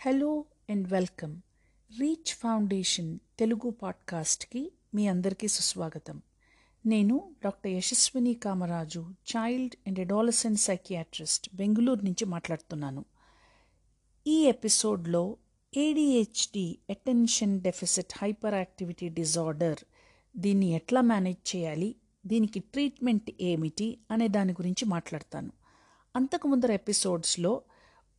Hello and welcome. Reach foundation Telugu పాడ్కాస్ట్కి మీ అందరికీ సుస్వాగతం. నేను doctor Yashaswini Kamaraju child and adolescent psychiatrist Bengaluru నుంచి మాట్లాడుతున్నాను. ఈ ఎపిసోడ్లో ADHD attention deficit hyper activity disorder దీన్ని ఎట్లా మేనేజ్ చేయాలి దీనికి ట్రీట్మెంట్ ఏమిటి అనే దాని గురించి మాట్లాడతాను. అంతకు ముందర ఎపిసోడ్స్లో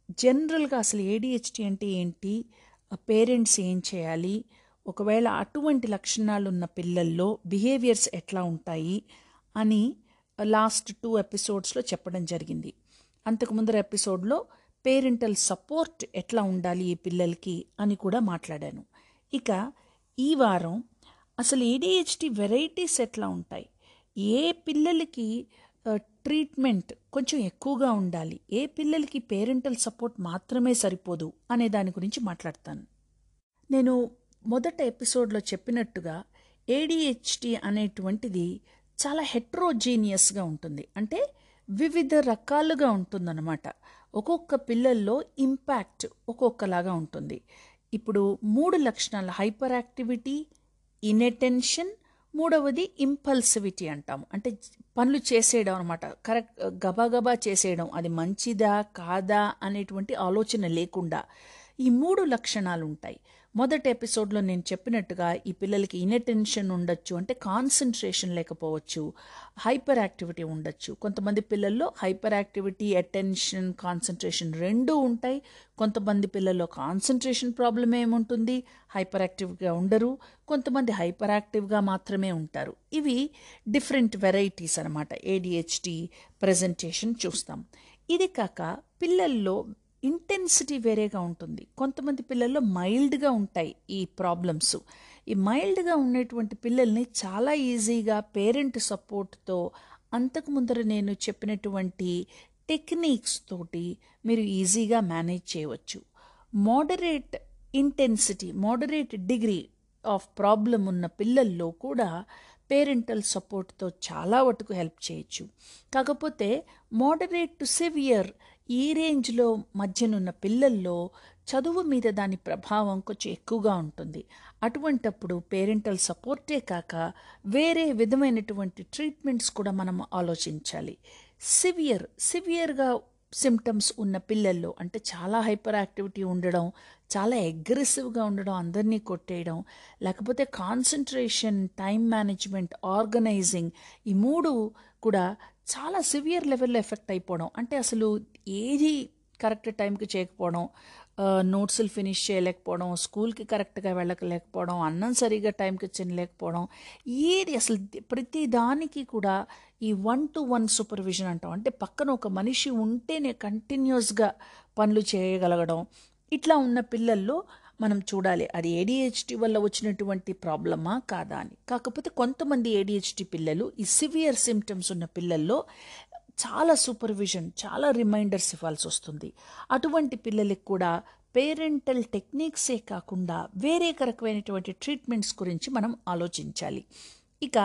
జనరల్గా అసలు ఏడిహెచ్డి అంటే ఏంటి? పేరెంట్స్ ఏం చేయాలి? ఒకవేళ అటువంటి లక్షణాలు ఉన్న పిల్లల్లో బిహేవియర్స్ ఎట్లా ఉంటాయి? అని లాస్ట్ టూ ఎపిసోడ్స్లో చెప్పడం జరిగింది. అంతకు ముందర ఎపిసోడ్లో పేరెంటల్ సపోర్ట్ ఎట్లా ఉండాలి ఈ పిల్లలకి అని కూడా మాట్లాడాను. ఇక ఈ వారం అసలు ఏడిహెచ్డి వెరైటీస్ ఎట్లా ఉంటాయి? ఏ పిల్లలకి ట్రీట్మెంట్ కొంచెం ఎక్కువగా ఉండాలి. ఏ పిల్లలకి పేరెంటల్ సపోర్ట్ మాత్రమే సరిపోదు అనే దాని గురించి మాట్లాడతాను. నేను మొదట ఎపిసోడ్లో చెప్పినట్టుగా ఏడిహెచ్డి అనేటువంటిది చాలా హెట్రోజీనియస్గా ఉంటుంది. అంటే వివిధ రకాలుగా ఉంటుందన్నమాట. ఒక్కొక్క పిల్లల్లో ఇంపాక్ట్ ఒక్కొక్కలాగా ఉంటుంది. ఇప్పుడు మూడు లక్షణాలు హైపర్ యాక్టివిటీ ఇన్అటెన్షన్ మూడవది ఇంపల్సివిటీ అంటాము. అంటే పనులు చేసేయడం అనమాట కరెక్ట్ గబాగబా చేసేయడం. అది మంచిదా కాదా అనేటువంటి ఆలోచన లేకుండా ఈ మూడు లక్షణాలు ఉంటాయి మొదటి ఎపిసోడ్లో నేను చెప్పినట్టుగా ఈ పిల్లలకి ఇన్అటెన్షన్ ఉండొచ్చు అంటే కాన్సన్ట్రేషన్ లేకపోవచ్చు హైపర్ యాక్టివిటీ ఉండొచ్చు. కొంతమంది పిల్లల్లో హైపర్ యాక్టివిటీ అటెన్షన్ కాన్సన్ట్రేషన్ రెండూ ఉంటాయి. కొంతమంది పిల్లల్లో కాన్సన్ట్రేషన్ ప్రాబ్లం ఏముంటుంది హైపర్ యాక్టివ్గా ఉండరు. కొంతమంది హైపర్ యాక్టివ్గా మాత్రమే ఉంటారు. ఇవి డిఫరెంట్ వెరైటీస్ అనమాట ఏడిహెచ్డి ప్రజెంటేషన్ చూస్తాం. ఇది కాక పిల్లల్లో ఇంటెన్సిటీ వేరేగా ఉంటుంది. కొంతమంది పిల్లల్లో మైల్డ్గా ఉంటాయి ఈ ప్రాబ్లమ్స్. ఈ మైల్డ్గా ఉండేటువంటి పిల్లల్ని చాలా ఈజీగా పేరెంట్ సపోర్ట్తో అంతకు ముందర నేను చెప్పినటువంటి టెక్నిక్స్ తోటి మీరు ఈజీగా మేనేజ్ చేయవచ్చు. Moderate intensity moderate degree of problem ఉన్న పిల్లల్లో కూడా పేరెంటల్ సపోర్ట్తో చాలా వరకు హెల్ప్ చేయొచ్చు. కాకపోతే మోడరేట్ టు సివియర్ ఈ రేంజ్లో మధ్యనున్న పిల్లల్లో చదువు మీద దాని ప్రభావం కొంచెం ఎక్కువగా ఉంటుంది. అటువంటప్పుడు పేరెంటల్ సపోర్టే కాక వేరే విధమైనటువంటి ట్రీట్మెంట్స్ కూడా మనం ఆలోచించాలి. సివియర్ సివియర్గా సిమ్టమ్స్ ఉన్న పిల్లల్లో అంటే చాలా హైపర్ యాక్టివిటీ ఉండడం చాలా అగ్రెసివ్గా ఉండడం అందరినీ కొట్టేయడం లేకపోతే కాన్సన్ట్రేషన్ టైం మేనేజ్మెంట్ ఆర్గనైజింగ్ ఈ మూడు కూడా చాలా సివియర్ లెవెల్లో ఎఫెక్ట్ అయిపోవడం. అంటే అసలు ఏది కరెక్ట్ టైంకి చేయకపోవడం నోట్స్లు ఫినిష్ చేయలేకపోవడం స్కూల్కి కరెక్ట్గా వెళ్ళకలేకపోవడం అన్నం సరిగా టైంకి తినలేకపోవడం ఏది అసలు ప్రతి దానికి కూడా ఈ వన్ టు వన్ సూపర్విజన్ అంటాం. అంటే పక్కన ఒక మనిషి ఉంటేనే కంటిన్యూస్గా పనులు చేయగలగడం. ఇట్లా ఉన్న పిల్లల్లో మనం చూడాలి. అది ఏడిహెచ్డి వల్ల వచ్చినటువంటి ప్రాబ్లమా? కాదా అని. కాకపోతే కొంతమంది ఏడిహెచ్డి పిల్లలు ఈ సివియర్ సిమ్టమ్స్ ఉన్న పిల్లల్లో చాలా సూపర్విజన్ చాలా రిమైండర్స్ ఇవ్వాల్సి వస్తుంది. అటువంటి పిల్లలకి కూడా పేరెంటల్ టెక్నిక్సే కాకుండా వేరే రకమైనటువంటి ట్రీట్మెంట్స్ గురించి మనం ఆలోచించాలి. ఇక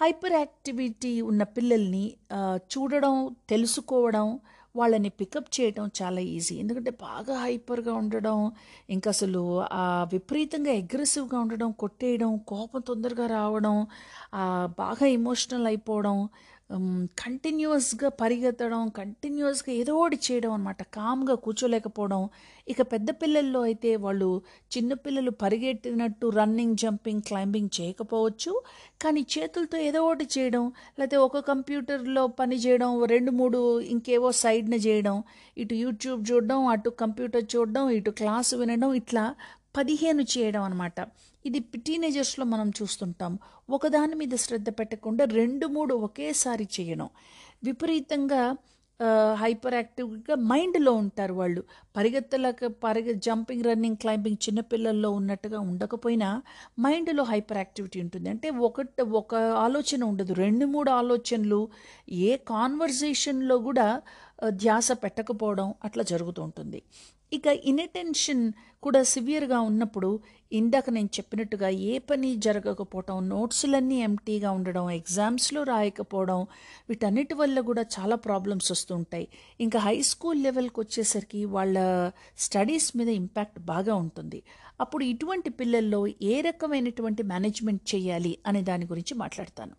హైపర్ యాక్టివిటీ ఉన్న పిల్లల్ని చూడడం తెలుసుకోవడం వాళ్ళని పికప్ చేయడం చాలా ఈజీ. ఎందుకంటే బాగా హైపర్గా ఉండడం ఇంకా అసలు విపరీతంగా అగ్రెసివ్గా ఉండడం కొట్టేయడం కోపం తొందరగా రావడం బాగా ఎమోషనల్ అయిపోవడం కంటిన్యూస్గా పరిగెత్తడం కంటిన్యూస్గా ఏదో ఒకటి చేయడం అనమాట కామ్గా కూర్చోలేకపోవడం. ఇక పెద్ద పిల్లల్లో అయితే వాళ్ళు చిన్నపిల్లలు పరిగెట్టినట్టు రన్నింగ్ జంపింగ్ క్లైంబింగ్ చేయకపోవచ్చు. కానీ చేతులతో ఏదో ఒకటి చేయడం లేకపోతే ఒక కంప్యూటర్లో పని చేయడం రెండు మూడు ఇంకేవో సైడ్న చేయడం ఇటు యూట్యూబ్ చూడడం అటు కంప్యూటర్ చూడడం ఇటు క్లాసు వినడం ఇట్లా పదిహేను చేయడం అనమాట ఇది టీనేజర్స్లో మనం చూస్తుంటాం. ఒకదాని మీద శ్రద్ధ పెట్టకుండా రెండు మూడు ఒకేసారి చేయడం విపరీతంగా హైపర్ యాక్టివ్గా మైండ్లో ఉంటారు వాళ్ళు. పరిగెత్తలేక పరిగె జంపింగ్ రన్నింగ్ క్లైంబింగ్ చిన్నపిల్లల్లో ఉన్నట్టుగా ఉండకపోయినా మైండ్లో హైపర్ యాక్టివిటీ ఉంటుంది. అంటే ఒకటి ఒక ఆలోచన ఉండదు. రెండు మూడు ఆలోచనలు ఏ కాన్వర్జేషన్లో కూడా ధ్యాస పెట్టకపోవడం అట్లా జరుగుతూ ఉంటుంది. ఇక ఇన్అటెన్షన్ కూడా సివియర్గా ఉన్నప్పుడు ఇందాక నేను చెప్పినట్టుగా ఏ పని జరగకపోవడం నోట్స్లన్నీ ఎంటీగా ఉండడం ఎగ్జామ్స్లో రాయకపోవడం వీటన్నిటి వల్ల కూడా చాలా ప్రాబ్లమ్స్ వస్తుంటాయి ఇంకా హై స్కూల్ లెవెల్కి వచ్చేసరికి వాళ్ళ స్టడీస్ మీద ఇంపాక్ట్ బాగా ఉంటుంది. అప్పుడు ఇటువంటి పిల్లల్లో ఏ రకమైనటువంటి మేనేజ్మెంట్ చేయాలి అనే దాని గురించి మాట్లాడతాను.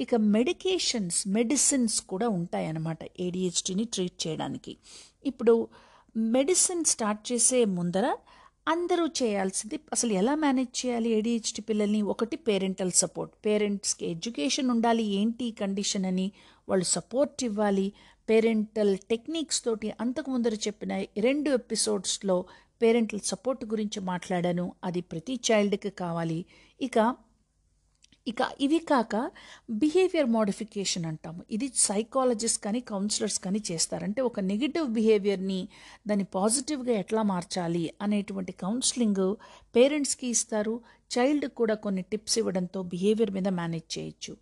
ఇక మెడికేషన్స్ మెడిసిన్స్ కూడా ఉంటాయన్నమాట ఏడిహెచ్డిని ట్రీట్ చేయడానికి. ఇప్పుడు మెడిసిన్ స్టార్ట్ చేసే ముందర అందరూ చేయాల్సింది అసలు ఎలా మేనేజ్ చేయాలి ఏడిహెచ్డి పిల్లల్ని? ఒకటి పేరెంటల్ సపోర్ట్. పేరెంట్స్కి ఎడ్యుకేషన్ ఉండాలి ఏంటి కండిషన్ అని వాళ్ళు సపోర్ట్ ఇవ్వాలి. పేరెంటల్ టెక్నిక్స్ తోటి అంతకు ముందర చెప్పిన రెండు ఎపిసోడ్స్లో పేరెంటల్ సపోర్ట్ గురించి మాట్లాడాను. అది ప్రతి చైల్డ్కి కావాలి. ఇక ఇక ఇవి కాక బిహేవియర్ మోడిఫికేషన్ అంటాము. ఇది సైకాలజిస్ట్ కానీ కౌన్సిలర్స్ కానీ చేస్తారంటే ఒక నెగిటివ్ బిహేవియర్ని దాన్ని పాజిటివ్గా ఎట్లా మార్చాలి అనేటువంటి కౌన్సిలింగ్ పేరెంట్స్కి ఇస్తారు. చైల్డ్కి కూడా కొన్ని టిప్స్ ఇవ్వడంతో బిహేవియర్ మీద మేనేజ్ చేయొచ్చు.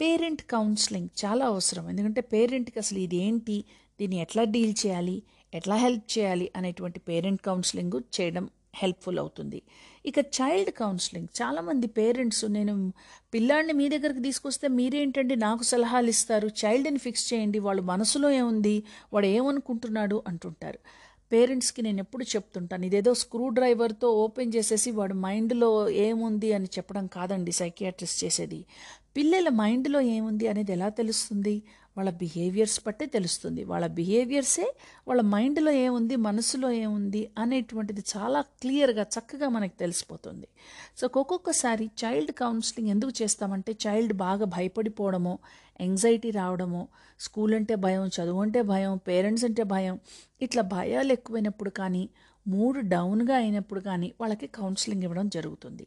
పేరెంట్ కౌన్సిలింగ్ చాలా అవసరం. ఎందుకంటే పేరెంట్కి అసలు ఇది ఏంటి? దీన్ని ఎట్లా డీల్ చేయాలి? ఎట్లా హెల్ప్ చేయాలి? అనేటువంటి పేరెంట్ కౌన్సిలింగ్ చేయడం హెల్ప్ఫుల్ అవుతుంది. ఇక చైల్డ్ కౌన్సిలింగ్ చాలామంది పేరెంట్స్ నేను పిల్లాడిని మీ దగ్గరికి తీసుకొస్తే మీరేంటండి నాకు సలహాలు ఇస్తారు? చైల్డ్ని ఫిక్స్ చేయండి వాళ్ళు మనసులో ఏముంది? వాడు ఏమనుకుంటున్నాడు? అంటుంటారు. పేరెంట్స్కి నేను ఎప్పుడు చెప్తుంటాను ఇదేదో స్క్రూ డ్రైవర్తో ఓపెన్ చేసేసి వాడు మైండ్లో ఏముంది అని చెప్పడం కాదండి సైకియాట్రిస్ట్ చేసేది. పిల్లల మైండ్లో ఏముంది అనేది ఎలా తెలుస్తుంది? వాళ్ళ బిహేవియర్స్ బట్టే తెలుస్తుంది. వాళ్ళ బిహేవియర్సే వాళ్ళ మైండ్లో ఏముంది మనసులో ఏముంది అనేటువంటిది చాలా క్లియర్గా చక్కగా మనకు తెలిసిపోతుంది. సో ఒక్కొక్కసారి చైల్డ్ కౌన్సిలింగ్ ఎందుకు చేస్తామంటే చైల్డ్ బాగా భయపడిపోవడమో ఎంగ్జైటీ రావడమో స్కూల్ అంటే భయం చదువు అంటే భయం పేరెంట్స్ అంటే భయం ఇట్లా భయాలు ఎక్కువైనప్పుడు కానీ మూడు డౌన్గా అయినప్పుడు కానీ వాళ్ళకి కౌన్సిలింగ్ ఇవ్వడం జరుగుతుంది.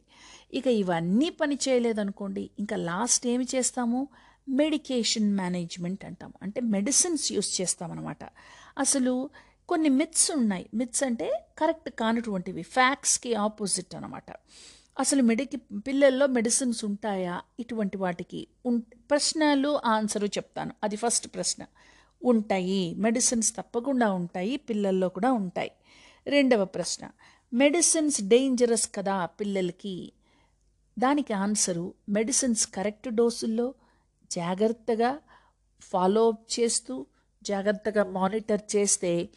ఇక ఇవన్నీ పని చేయలేదనుకోండి ఇంకా లాస్ట్ ఏమి చేస్తాము? మెడికేషన్ మేనేజ్మెంట్ అంటాం. అంటే మెడిసిన్స్ యూస్ చేస్తామన్నమాట. అసలు కొన్ని మిత్స్ ఉన్నాయి. మిత్స్ అంటే కరెక్ట్ కానటువంటివి. ఫ్యాక్స్కి ఆపోజిట్ అనమాట అసలు మెడికి పిల్లల్లో మెడిసిన్స్ ఉంటాయా? ఇటువంటి వాటికి ఉం ప్రశ్నలు ఆన్సరు చెప్తాను. అది ఫస్ట్ ప్రశ్న. ఉంటాయి. మెడిసిన్స్ తప్పకుండా ఉంటాయి. పిల్లల్లో కూడా ఉంటాయి. రెండవ ప్రశ్న. మెడిసిన్స్ డేంజరస్ కదా పిల్లలకి? దానికి ఆన్సరు మెడిసిన్స్ కరెక్ట్ డోసుల్లో జాగ్రత్తగా ఫాలో అప్ చేస్తూ జాగ్రత్తగా మానిటర్ చేస్తే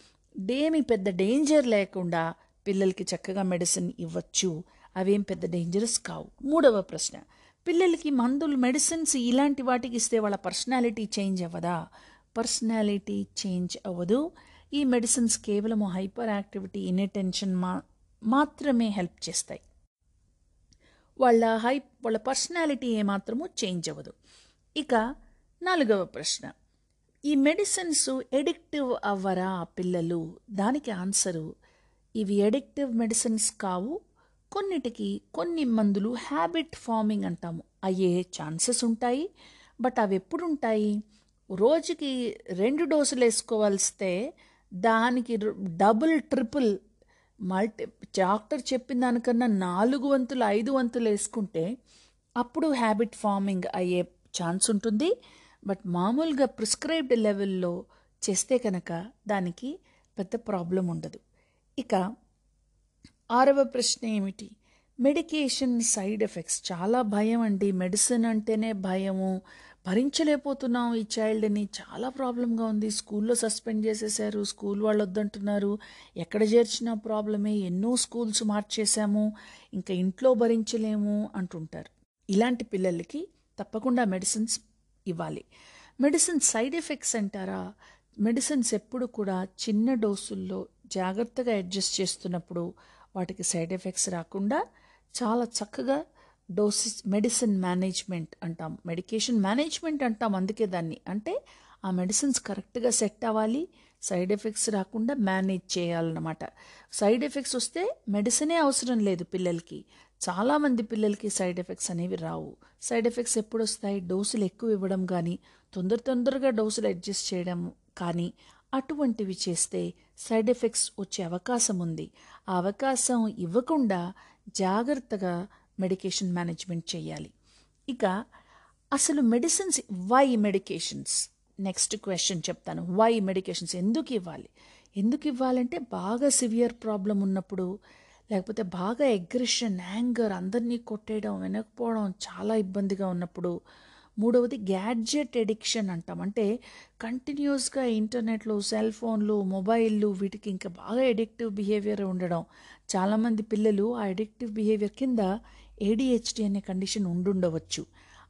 ఏమి పెద్ద డేంజర్ లేకుండా పిల్లలకి చక్కగా మెడిసిన్ ఇవ్వచ్చు? అవేం పెద్ద డేంజరస్ కావు. మూడవ ప్రశ్న. పిల్లలకి మందులు మెడిసిన్స్ ఇలాంటి వాటికి ఇస్తే వాళ్ళ పర్సనాలిటీ చేంజ్ అవ్వదా? పర్సనాలిటీ చేంజ్ అవ్వదు. ఈ మెడిసిన్స్ కేవలం హైపర్ యాక్టివిటీ ఇన్అటెన్షన్ మా మాత్రమే హెల్ప్ చేస్తాయి. వాళ్ళ హై వాళ్ళ పర్సనాలిటీ ఏమాత్రము చేంజ్ అవ్వదు. ఇక నాలుగవ ప్రశ్న. ఈ మెడిసిన్స్ ఎడిక్టివ్ అవ్వరా పిల్లలు? దానికి ఆన్సరు ఇవి ఎడిక్టివ్ మెడిసిన్స్ కావు. కొన్నిటికి కొన్ని మందులు హ్యాబిట్ ఫార్మింగ్ అంటాము. అయ్యే ఛాన్సెస్ ఉంటాయి. బట్ అవి ఎప్పుడు ఉంటాయి రోజుకి రెండు డోసులు వేసుకోవాల్స్తే దానికి డబుల్ ట్రిపుల్. మల్టీ డాక్టర్ చెప్పిన దానికన్నా నాలుగు వంతులు ఐదు వంతులు వేసుకుంటే అప్పుడు హ్యాబిట్ ఫార్మింగ్ అయ్యే ఛాన్స్ ఉంటుంది. బట్ మామూలుగా ప్రిస్క్రైబ్డ్ లెవెల్లో చేస్తే కనుక దానికి పెద్ద ప్రాబ్లం ఉండదు. ఇక ఆరవ ప్రశ్న ఏమిటి? Medication side effects. చాలా భయం అండి. మెడిసిన్ అంటేనే భయము. భరించలేకపోతున్నాం ఈ చైల్డ్ని. చాలా ప్రాబ్లంగా ఉంది. స్కూల్లో సస్పెండ్ చేసేసారు. స్కూల్ వాళ్ళు వద్దంటున్నారు. ఎక్కడ చేర్చినా ప్రాబ్లమే. ఎన్నో స్కూల్స్ మార్చేశాము. ఇంకా ఇంట్లో భరించలేము అంటుంటారు. ఇలాంటి పిల్లలకి తప్పకుండా మెడిసిన్స్ ఇవ్వాలి. మెడిసిన్ సైడ్ ఎఫెక్ట్స్ అంటారా? మెడిసిన్స్ ఎప్పుడు కూడా చిన్న డోసుల్లో జాగ్రత్తగా అడ్జస్ట్ చేస్తున్నప్పుడు వాటికి సైడ్ ఎఫెక్ట్స్ రాకుండా చాలా చక్కగా డోసెస్ మెడిసిన్ మేనేజ్మెంట్ అంటాం. మెడికేషన్ మేనేజ్మెంట్ అంటాం అందుకే దాన్ని. అంటే ఆ మెడిసిన్స్ కరెక్ట్గా సెట్ అవ్వాలి సైడ్ ఎఫెక్ట్స్ రాకుండా మేనేజ్ చేయాలన్నమాట. సైడ్ ఎఫెక్ట్స్ వస్తే మెడిసినే అవసరం లేదు పిల్లలకి. చాలామంది పిల్లలకి సైడ్ ఎఫెక్ట్స్ అనేవి రావు. సైడ్ ఎఫెక్ట్స్ ఎప్పుడు వస్తాయి డోసులు ఎక్కువ ఇవ్వడం కానీ తొందర తొందరగా డోసులు అడ్జస్ట్ చేయడం కానీ అటువంటివి చేస్తే సైడ్ ఎఫెక్ట్స్ వచ్చే అవకాశం ఉంది. ఆ అవకాశం ఇవ్వకుండా జాగ్రత్తగా మెడికేషన్ మేనేజ్మెంట్ చేయాలి. ఇక అసలు medicines why medications? Next question చెప్తాను. వై మెడికేషన్స్ ఎందుకు ఇవ్వాలి? ఎందుకు ఇవ్వాలంటే బాగా సివియర్ ప్రాబ్లం ఉన్నప్పుడు లేకపోతే బాగా ఎగ్రెషన్ యాంగర్ అందరినీ కొట్టేయడం వెనకపోవడం చాలా ఇబ్బందిగా ఉన్నప్పుడు మూడవది గ్యాడ్జెట్ ఎడిక్షన్ అంటాం. అంటే కంటిన్యూస్గా ఇంటర్నెట్లు సెల్ ఫోన్లు మొబైల్లు వీటికి ఇంకా బాగా ఎడిక్టివ్ బిహేవియర్ ఉండడం. చాలామంది పిల్లలు ఆ ఎడిక్టివ్ బిహేవియర్ కింద ఏడిహెచ్డి అనే కండిషన్ ఉండుండవచ్చు.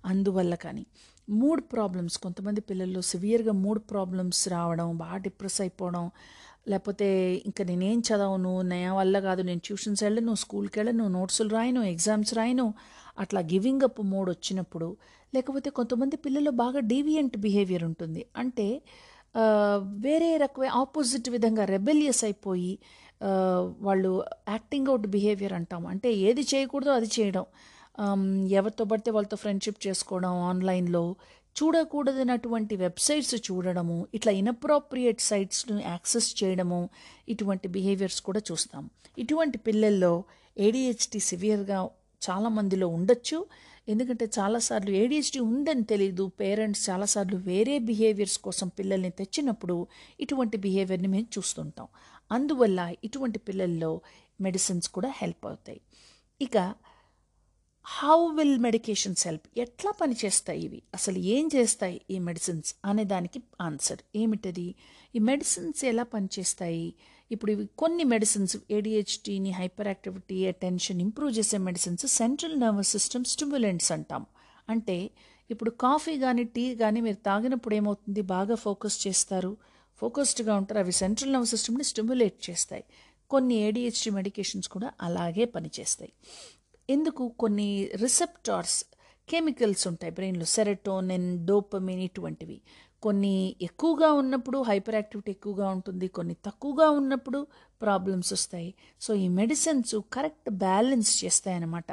అందువల్ల కానీ మూడ్ ప్రాబ్లమ్స్ కొంతమంది పిల్లల్లో సివియర్గా మూడ్ ప్రాబ్లమ్స్ రావడం బాగా డిప్రెస్ అయిపోవడం లేకపోతే ఇంకా నేనేం చదవను నా వల్ల కాదు నేను ట్యూషన్స్ వెళ్ళను స్కూల్కి వెళ్ళను నోట్సులు రాయను ఎగ్జామ్స్ రాయను అట్లా గివింగ్ అప్ మోడ్ వచ్చినప్పుడు లేకపోతే కొంతమంది పిల్లలు బాగా డీవియంట్ బిహేవియర్ ఉంటుంది. అంటే వేరే రకమైన ఆపోజిట్ విధంగా రెబెలియస్ అయిపోయి వాళ్ళు యాక్టింగ్ అవుట్ బిహేవియర్ అంటాం అంటే ఏది చేయకూడదో అది చేయడం. ఎవరితో పడితే వాళ్ళతో ఫ్రెండ్షిప్ చేసుకోవడం ఆన్లైన్లో చూడకూడదనటువంటి వెబ్సైట్స్ చూడడము ఇట్లా ఇన్అప్రోప్రియేట్ సైట్స్ను యాక్సెస్ చేయడము ఇటువంటి బిహేవియర్స్ కూడా చూస్తాం. ఇటువంటి పిల్లల్లో ఏడిహెచ్డి సివియర్గా చాలా మందిలో ఉండొచ్చు. ఎందుకంటే చాలాసార్లు ఏడిహెచ్డి ఉందని తెలియదు పేరెంట్స్ చాలాసార్లు వేరే బిహేవియర్స్ కోసం పిల్లల్ని తెచ్చినప్పుడు ఇటువంటి బిహేవియర్ని మేము చూస్తుంటాం. అందువల్ల ఇటువంటి పిల్లల్లో మెడిసిన్స్ కూడా హెల్ప్ అవుతాయి. ఇక హౌ విల్ మెడికేషన్స్ హెల్ప్ ఎట్లా పనిచేస్తాయి ఇవి? అసలు ఏం చేస్తాయి ఈ మెడిసిన్స్ అనే దానికి ఆన్సర్ ఏమిటది? ఈ మెడిసిన్స్ ఎలా పనిచేస్తాయి ఇప్పుడు ఇవి కొన్ని మెడిసిన్స్ ఏడిహెచ్డిని హైపర్ యాక్టివిటీ అటెన్షన్ ఇంప్రూవ్ చేసే medicines central nervous system stimulants అంటాం. అంటే ఇప్పుడు కాఫీ కానీ టీ కానీ మీరు తాగినప్పుడు ఏమవుతుంది? బాగా ఫోకస్ చేస్తారు. ఫోకస్డ్గా ఉంటారు. అవి సెంట్రల్ నర్వస్ సిస్టమ్ని స్టిమ్యులేట్ చేస్తాయి. కొన్ని ఏడిహెచ్డి మెడికేషన్స్ కూడా అలాగే పనిచేస్తాయి ఎందుకు కొన్ని రిసెప్టార్స్ కెమికల్స్ ఉంటాయి బ్రెయిన్లో సెరటోనిన్ డోపమిన్ ఇటువంటివి. కొన్ని ఎక్కువగా ఉన్నప్పుడు హైపర్ యాక్టివిటీ ఎక్కువగా ఉంటుంది కొన్ని తక్కువగా ఉన్నప్పుడు ప్రాబ్లమ్స్ వస్తాయి. సో ఈ మెడిసిన్స్ కరెక్ట్ బ్యాలెన్స్ చేస్తాయన్నమాట.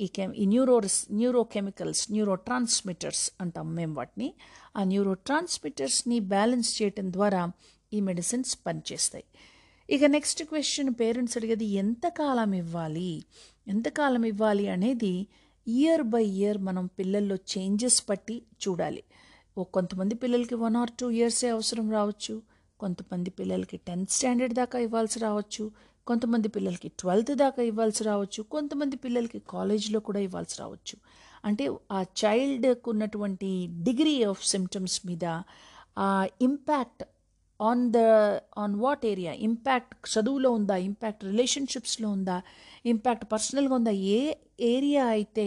ఈ కెమ్ ఈ neuros neuro chemicals neuro transmitters అంటాం మేము వాటిని. ఆ న్యూరో ట్రాన్స్మిటర్స్ని బ్యాలెన్స్ చేయటం ద్వారా ఈ మెడిసిన్స్ పనిచేస్తాయి. ఇక నెక్స్ట్ క్వశ్చన్ పేరెంట్స్ అడిగేది ఎంతకాలం ఇవ్వాలి? ఎంతకాలం ఇవ్వాలి? అనేది ఇయర్ బై ఇయర్ మనం పిల్లల్లో చేంజెస్ బట్టి చూడాలి. ఓ కొంతమంది పిల్లలకి వన్ ఆర్ టూ ఇయర్సే అవసరం రావచ్చు. కొంతమంది పిల్లలకి టెన్త్ స్టాండర్డ్ దాకా ఇవ్వాల్సి రావచ్చు. కొంతమంది పిల్లలకి ట్వెల్త్ దాకా ఇవ్వాల్సి రావచ్చు. కొంతమంది పిల్లలకి కాలేజ్లో కూడా ఇవ్వాల్సి రావచ్చు. అంటే ఆ చైల్డ్కు ఉన్నటువంటి డిగ్రీ ఆఫ్ సిమ్టమ్స్ మీద ఆ impact on the on what area impact చదువులో ఉందా? ఇంపాక్ట్ రిలేషన్షిప్స్లో ఉందా? ఇంపాక్ట్ పర్సనల్గా ఉందా? ఏ ఏరియా అయితే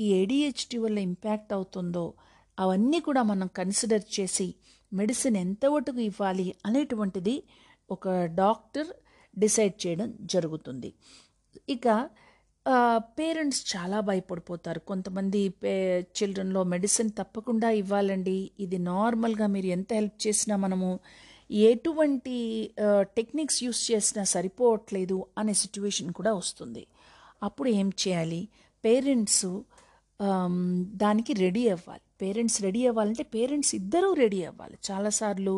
ఈ ఏడిహెచ్డి వల్ల ఇంపాక్ట్ అవుతుందో అవన్నీ కూడా మనం కన్సిడర్ చేసి మెడిసిన్ ఎంతవరకు ఇవ్వాలి అనేటువంటిది ఒక డాక్టర్ డిసైడ్ చేయడం జరుగుతుంది. ఇక పేరెంట్స్ చాలా భయపడిపోతారు. కొంతమంది పే చిల్డ్రన్లో మెడిసిన్ తప్పకుండా ఇవ్వాలండి. ఇది నార్మల్గా మీరు ఎంత హెల్ప్ చేసినా మనము ఎటువంటి టెక్నిక్స్ యూస్ చేసినా సరిపోవట్లేదు అనే సిచ్యువేషన్ కూడా వస్తుంది. అప్పుడు ఏం చేయాలి? పేరెంట్స్ దానికి రెడీ అవ్వాలి. పేరెంట్స్ రెడీ అవ్వాలంటే పేరెంట్స్ ఇద్దరూ రెడీ అవ్వాలి. చాలాసార్లు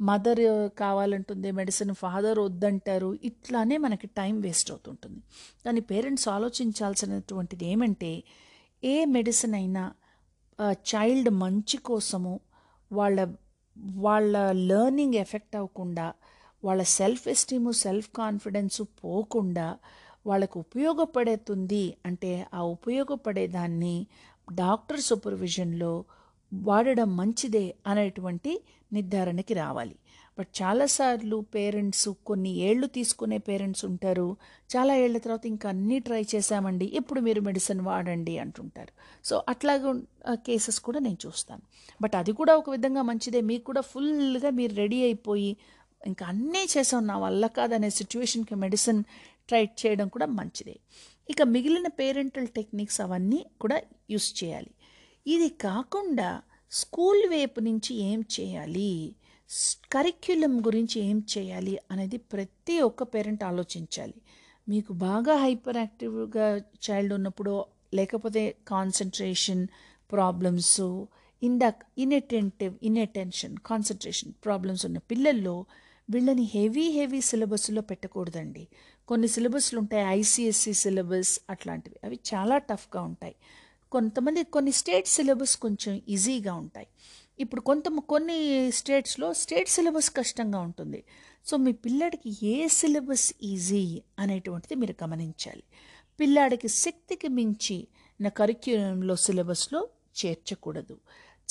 మదర్ కావాలంటుంది మెడిసిన్ ఫాదర్ వద్దంటారు ఇట్లానే మనకి టైం వేస్ట్ అవుతుంటుంది. కానీ పేరెంట్స్ ఆలోచించాల్సినటువంటిది ఏమంటే ఏ మెడిసిన్ అయినా చైల్డ్ మంచి కోసము వాళ్ళ వాళ్ళ లెర్నింగ్ ఎఫెక్ట్ అవ్వకుండా వాళ్ళ సెల్ఫ్ ఎస్టీము సెల్ఫ్ కాన్ఫిడెన్సు పోకుండా వాళ్ళకు ఉపయోగపడుతుంది అంటే ఆ ఉపయోగపడేదాన్ని డాక్టర్ సూపర్విజన్లో వాడడం మంచిదే అనేటువంటి నిర్ధారణకి రావాలి. బట్ చాలాసార్లు పేరెంట్స్ కొన్ని ఏళ్ళు తీసుకునే పేరెంట్స్ ఉంటారు. చాలా ఏళ్ళ తర్వాత ఇంకా అన్నీ ట్రై చేశామండి. ఇప్పుడు మీరు మెడిసిన్ వాడండి అంటుంటారు. సో అట్లాగే కేసెస్ కూడా నేను చూస్తాను. బట్ అది కూడా ఒక విధంగా మంచిదే. మీకు కూడా ఫుల్గా మీరు రెడీ అయిపోయి ఇంకా అన్నీ చేసాం నా వల్ల కాదనే సిచ్యువేషన్కి మెడిసిన్ ట్రై చేయడం కూడా మంచిదే. ఇక మిగిలిన పేరెంటల్ టెక్నిక్స్ అవన్నీ కూడా యూస్ చేయాలి. ఇది కాకుండా స్కూల్ వైపు నుంచి ఏం చేయాలి? కరిక్యులం గురించి ఏం చేయాలి అనేది ప్రతి ఒక్క పేరెంట్ ఆలోచించాలి. మీకు బాగా హైపర్ యాక్టివ్గా చైల్డ్ ఉన్నప్పుడు లేకపోతే కాన్సన్ట్రేషన్ ప్రాబ్లమ్స్ ఇందాక ఇన్అటెంటివ్ ఇన్అటెన్షన్ కాన్సన్ట్రేషన్ ప్రాబ్లమ్స్ ఉన్న పిల్లల్లో వీళ్ళని హెవీ హెవీ సిలబస్లో పెట్టకూడదండి. కొన్ని సిలబస్లు ఉంటాయి ఐసిఎస్సి సిలబస్ అట్లాంటివి. అవి చాలా టఫ్గా ఉంటాయి. కొంతమంది కొన్ని స్టేట్ సిలబస్ కొంచెం ఈజీగా ఉంటాయి. ఇప్పుడు కొంత కొన్ని స్టేట్స్లో స్టేట్ సిలబస్ కష్టంగా ఉంటుంది. సో మీ పిల్లాడికి ఏ సిలబస్ ఈజీ అనేటువంటిది మీరు గమనించాలి. పిల్లాడికి శక్తికి మించి నా కరిక్యులంలో సిలబస్లో చేర్చకూడదు.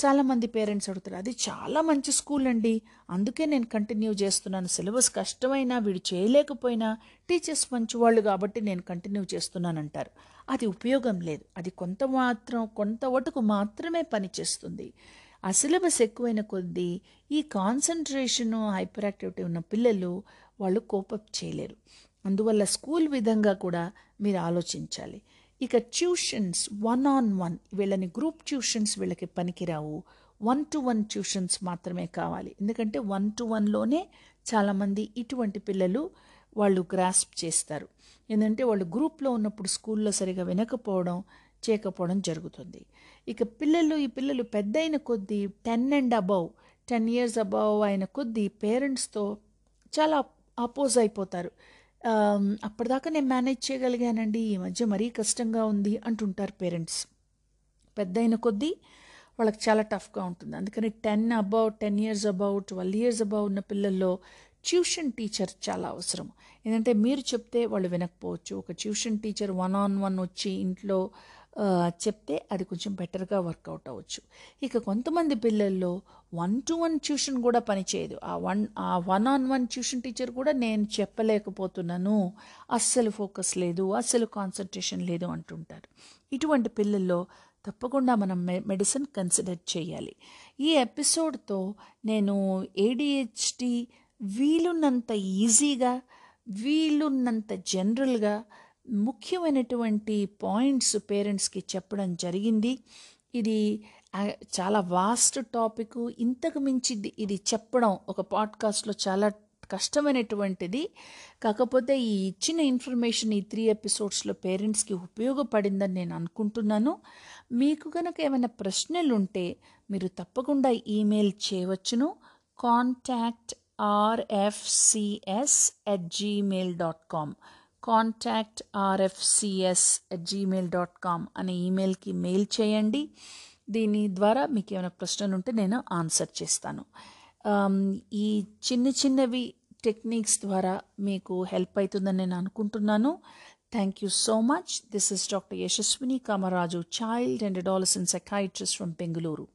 చాలామంది పేరెంట్స్ అడుగుతారు అది చాలా మంచి స్కూల్ అండి. అందుకే నేను కంటిన్యూ చేస్తున్నాను. సిలబస్ కష్టమైనా వీడు చేయలేకపోయినా టీచర్స్ మంచివాళ్ళు కాబట్టి నేను కంటిన్యూ చేస్తున్నాను అంటారు అది ఉపయోగం లేదు. అది కొంత మాత్రం కొంత వటుకు మాత్రమే పనిచేస్తుంది ఆ సిలబస్ ఎక్కువైన కొద్దీ ఈ కాన్సన్ట్రేషను హైపర్ యాక్టివిటీ ఉన్న పిల్లలు వాళ్ళు కోపప్ చేయలేరు. అందువల్ల స్కూల్ విధంగా కూడా మీరు ఆలోచించాలి. ఇక ట్యూషన్స్ వన్ ఆన్ వన్ వీళ్ళని గ్రూప్ ట్యూషన్స్ వీళ్ళకి పనికిరావు. వన్ టు వన్ ట్యూషన్స్ మాత్రమే కావాలి. ఎందుకంటే వన్ టు వన్లోనే చాలామంది ఇటువంటి పిల్లలు వాళ్ళు గ్రాస్ప్ చేస్తారు. ఏంటంటే వాళ్ళు గ్రూప్లో ఉన్నప్పుడు స్కూల్లో సరిగా వినకపోవడం చేయకపోవడం జరుగుతుంది. ఇక పిల్లలు ఈ పిల్లలు పెద్దయిన కొద్దీ ten and above ten years above అయిన కొద్దీ పేరెంట్స్తో చాలా అపోజ్ అయిపోతారు. అప్పటిదాకా నేను మేనేజ్ చేయగలిగానండి. ఈ మధ్య మరీ కష్టంగా ఉంది అంటుంటారు పేరెంట్స్. పెద్ద అయిన కొద్దీ వాళ్ళకి చాలా టఫ్గా ఉంటుంది. అందుకని ten above ten years above twelve years above ఉన్న పిల్లల్లో ట్యూషన్ టీచర్ చాలా అవసరం. ఏంటంటే మీరు చెప్తే వాళ్ళు వినకపోవచ్చు. ఒక tuition teacher one on one వచ్చి ఇంట్లో చెప్తే అది కొంచెం బెటర్గా వర్కౌట్ అవ్వచ్చు. ఇక కొంతమంది పిల్లల్లో వన్ టు వన్ ట్యూషన్ కూడా పనిచేయదు ఆ వన్ ఆ one on one tuition teacher కూడా నేను చెప్పలేకపోతున్నాను. అస్సలు ఫోకస్ లేదు అస్సలు కాన్సన్ట్రేషన్ లేదు అంటుంటారు. ఇటువంటి పిల్లల్లో తప్పకుండా మనం మె మెడిసిన్ కన్సిడర్ చేయాలి. ఈ ఎపిసోడ్తో నేను ఏడిహెచ్డి వీలున్నంత ఈజీగా వీలున్నంత జనరల్గా ముఖ్యమైనటువంటి పాయింట్స్ పేరెంట్స్కి చెప్పడం జరిగింది. ఇది చాలా వాస్ట్ టాపిక్. ఇంతకు మించి ఇది- ఇది చెప్పడం ఒక పాడ్కాస్ట్లో చాలా కష్టమైనటువంటిది. కాకపోతే ఈ ఇచ్చిన ఇన్ఫర్మేషన్ ఈ త్రీ ఎపిసోడ్స్లో పేరెంట్స్కి ఉపయోగపడిందని నేను అనుకుంటున్నాను. మీకు కనుక ఏమైనా ప్రశ్నలు ఉంటే మీరు తప్పకుండా ఈమెయిల్ చేయవచ్చును. Contact RFCS at gmail dot com contact RFCS at gmail dot com అనే ఈమెయిల్కి మెయిల్ చేయండి. దీని ద్వారా మీకు ఏమైనా ప్రశ్నలు ఉంటే నేను ఆన్సర్ చేస్తాను. Um, ఈ చిన్న చిన్నవి టెక్నిక్స్ ద్వారా మీకు హెల్ప్ అవుతుందని నేను అనుకుంటున్నాను. Thank you so much this is doctor Yashaswini Kamaraju child and adolescent psychiatrist from Bengaluru